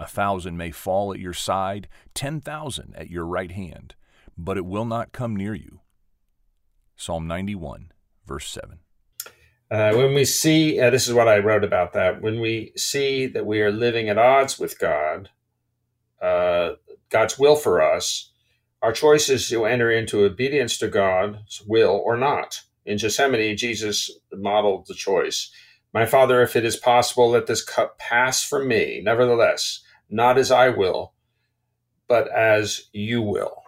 A thousand may fall at your side, ten thousand at your right hand, but it will not come near you. Psalm 91, verse 7. Uh, when we see, uh, this is what I wrote about that, when we see that we are living at odds with God, uh, God's will for us, our choice is to enter into obedience to God's will or not. In Gethsemane, Jesus modeled the choice. My Father, if it is possible, let this cup pass from me. Nevertheless, not as I will, but as you will.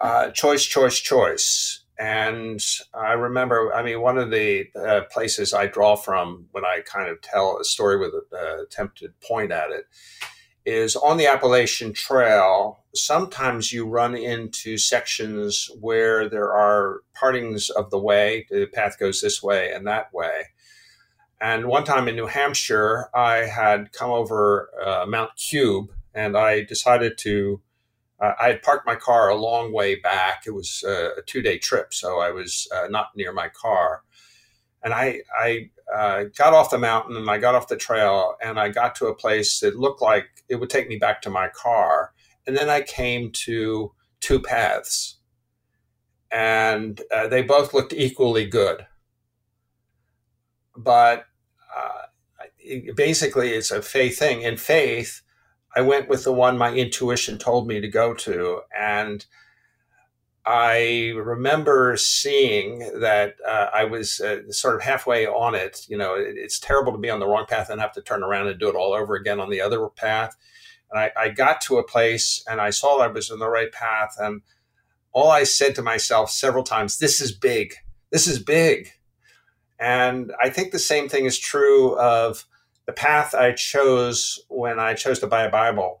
Uh, choice, choice, choice. And I remember, I mean, one of the uh, places I draw from when I kind of tell a story with an uh, attempted point at it is on the Appalachian Trail. Sometimes you run into sections where there are partings of the way. The path goes this way and that way. And one time in New Hampshire, I had come over uh, Mount Cube and I decided to. Uh, I had parked my car a long way back. It was uh, a two day trip, so I was uh, not near my car. And I, I uh, got off the mountain and I got off the trail and I got to a place that looked like it would take me back to my car. And then I came to two paths, and uh, they both looked equally good. But basically it's a faith thing. In faith, I went with the one my intuition told me to go to. And I remember seeing that uh, I was uh, sort of halfway on it. You know, it, it's terrible to be on the wrong path and have to turn around and do it all over again on the other path. And I, I got to a place and I saw I was in the right path. And all I said to myself several times, this is big. This is big. And I think the same thing is true of the path I chose when I chose to buy a Bible.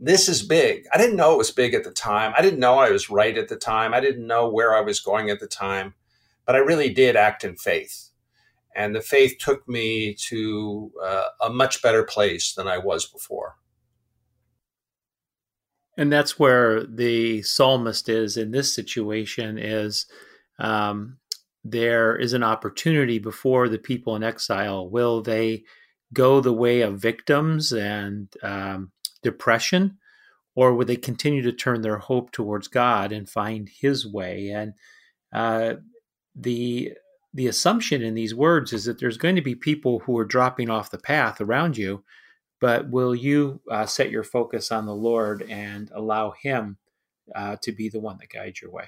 This is big. I didn't know it was big at the time. I didn't know I was right at the time. I didn't know where I was going at the time, but I really did act in faith. And the faith took me to uh, a much better place than I was before. And that's where the psalmist is in this situation is um, there is an opportunity before the people in exile. Will they go the way of victims and um, depression, or will they continue to turn their hope towards God and find His way? And uh, the the assumption in these words is that there's going to be people who are dropping off the path around you, but will you uh, set your focus on the Lord and allow Him uh, to be the one that guides your way?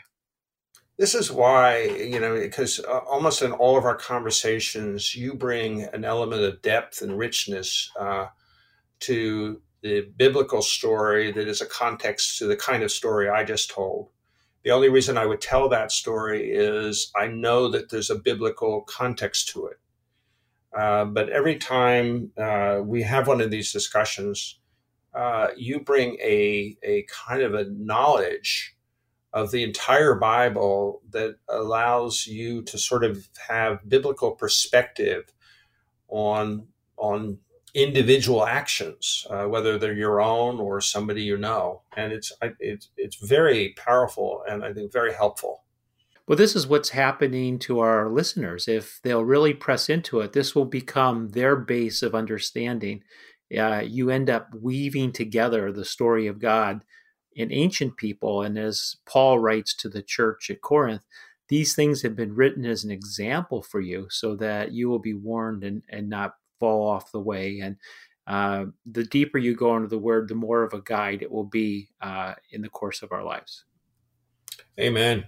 This is why, you know, because uh, almost in all of our conversations, you bring an element of depth and richness uh, to the biblical story that is a context to the kind of story I just told. The only reason I would tell that story is I know that there's a biblical context to it. Uh, but every time uh, we have one of these discussions, uh, you bring a, a kind of a knowledge of the entire Bible that allows you to sort of have biblical perspective on on individual actions, uh, whether they're your own or somebody you know, and it's it's it's very powerful and I think very helpful. Well, this is what's happening to our listeners. If they'll really press into it, this will become their base of understanding. Uh, you end up weaving together the story of God in ancient people. And as Paul writes to the church at Corinth, these things have been written as an example for you so that you will be warned and, and not fall off the way. And uh, the deeper you go into the word, the more of a guide it will be uh, in the course of our lives. Amen.